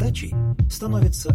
Отдачей, становится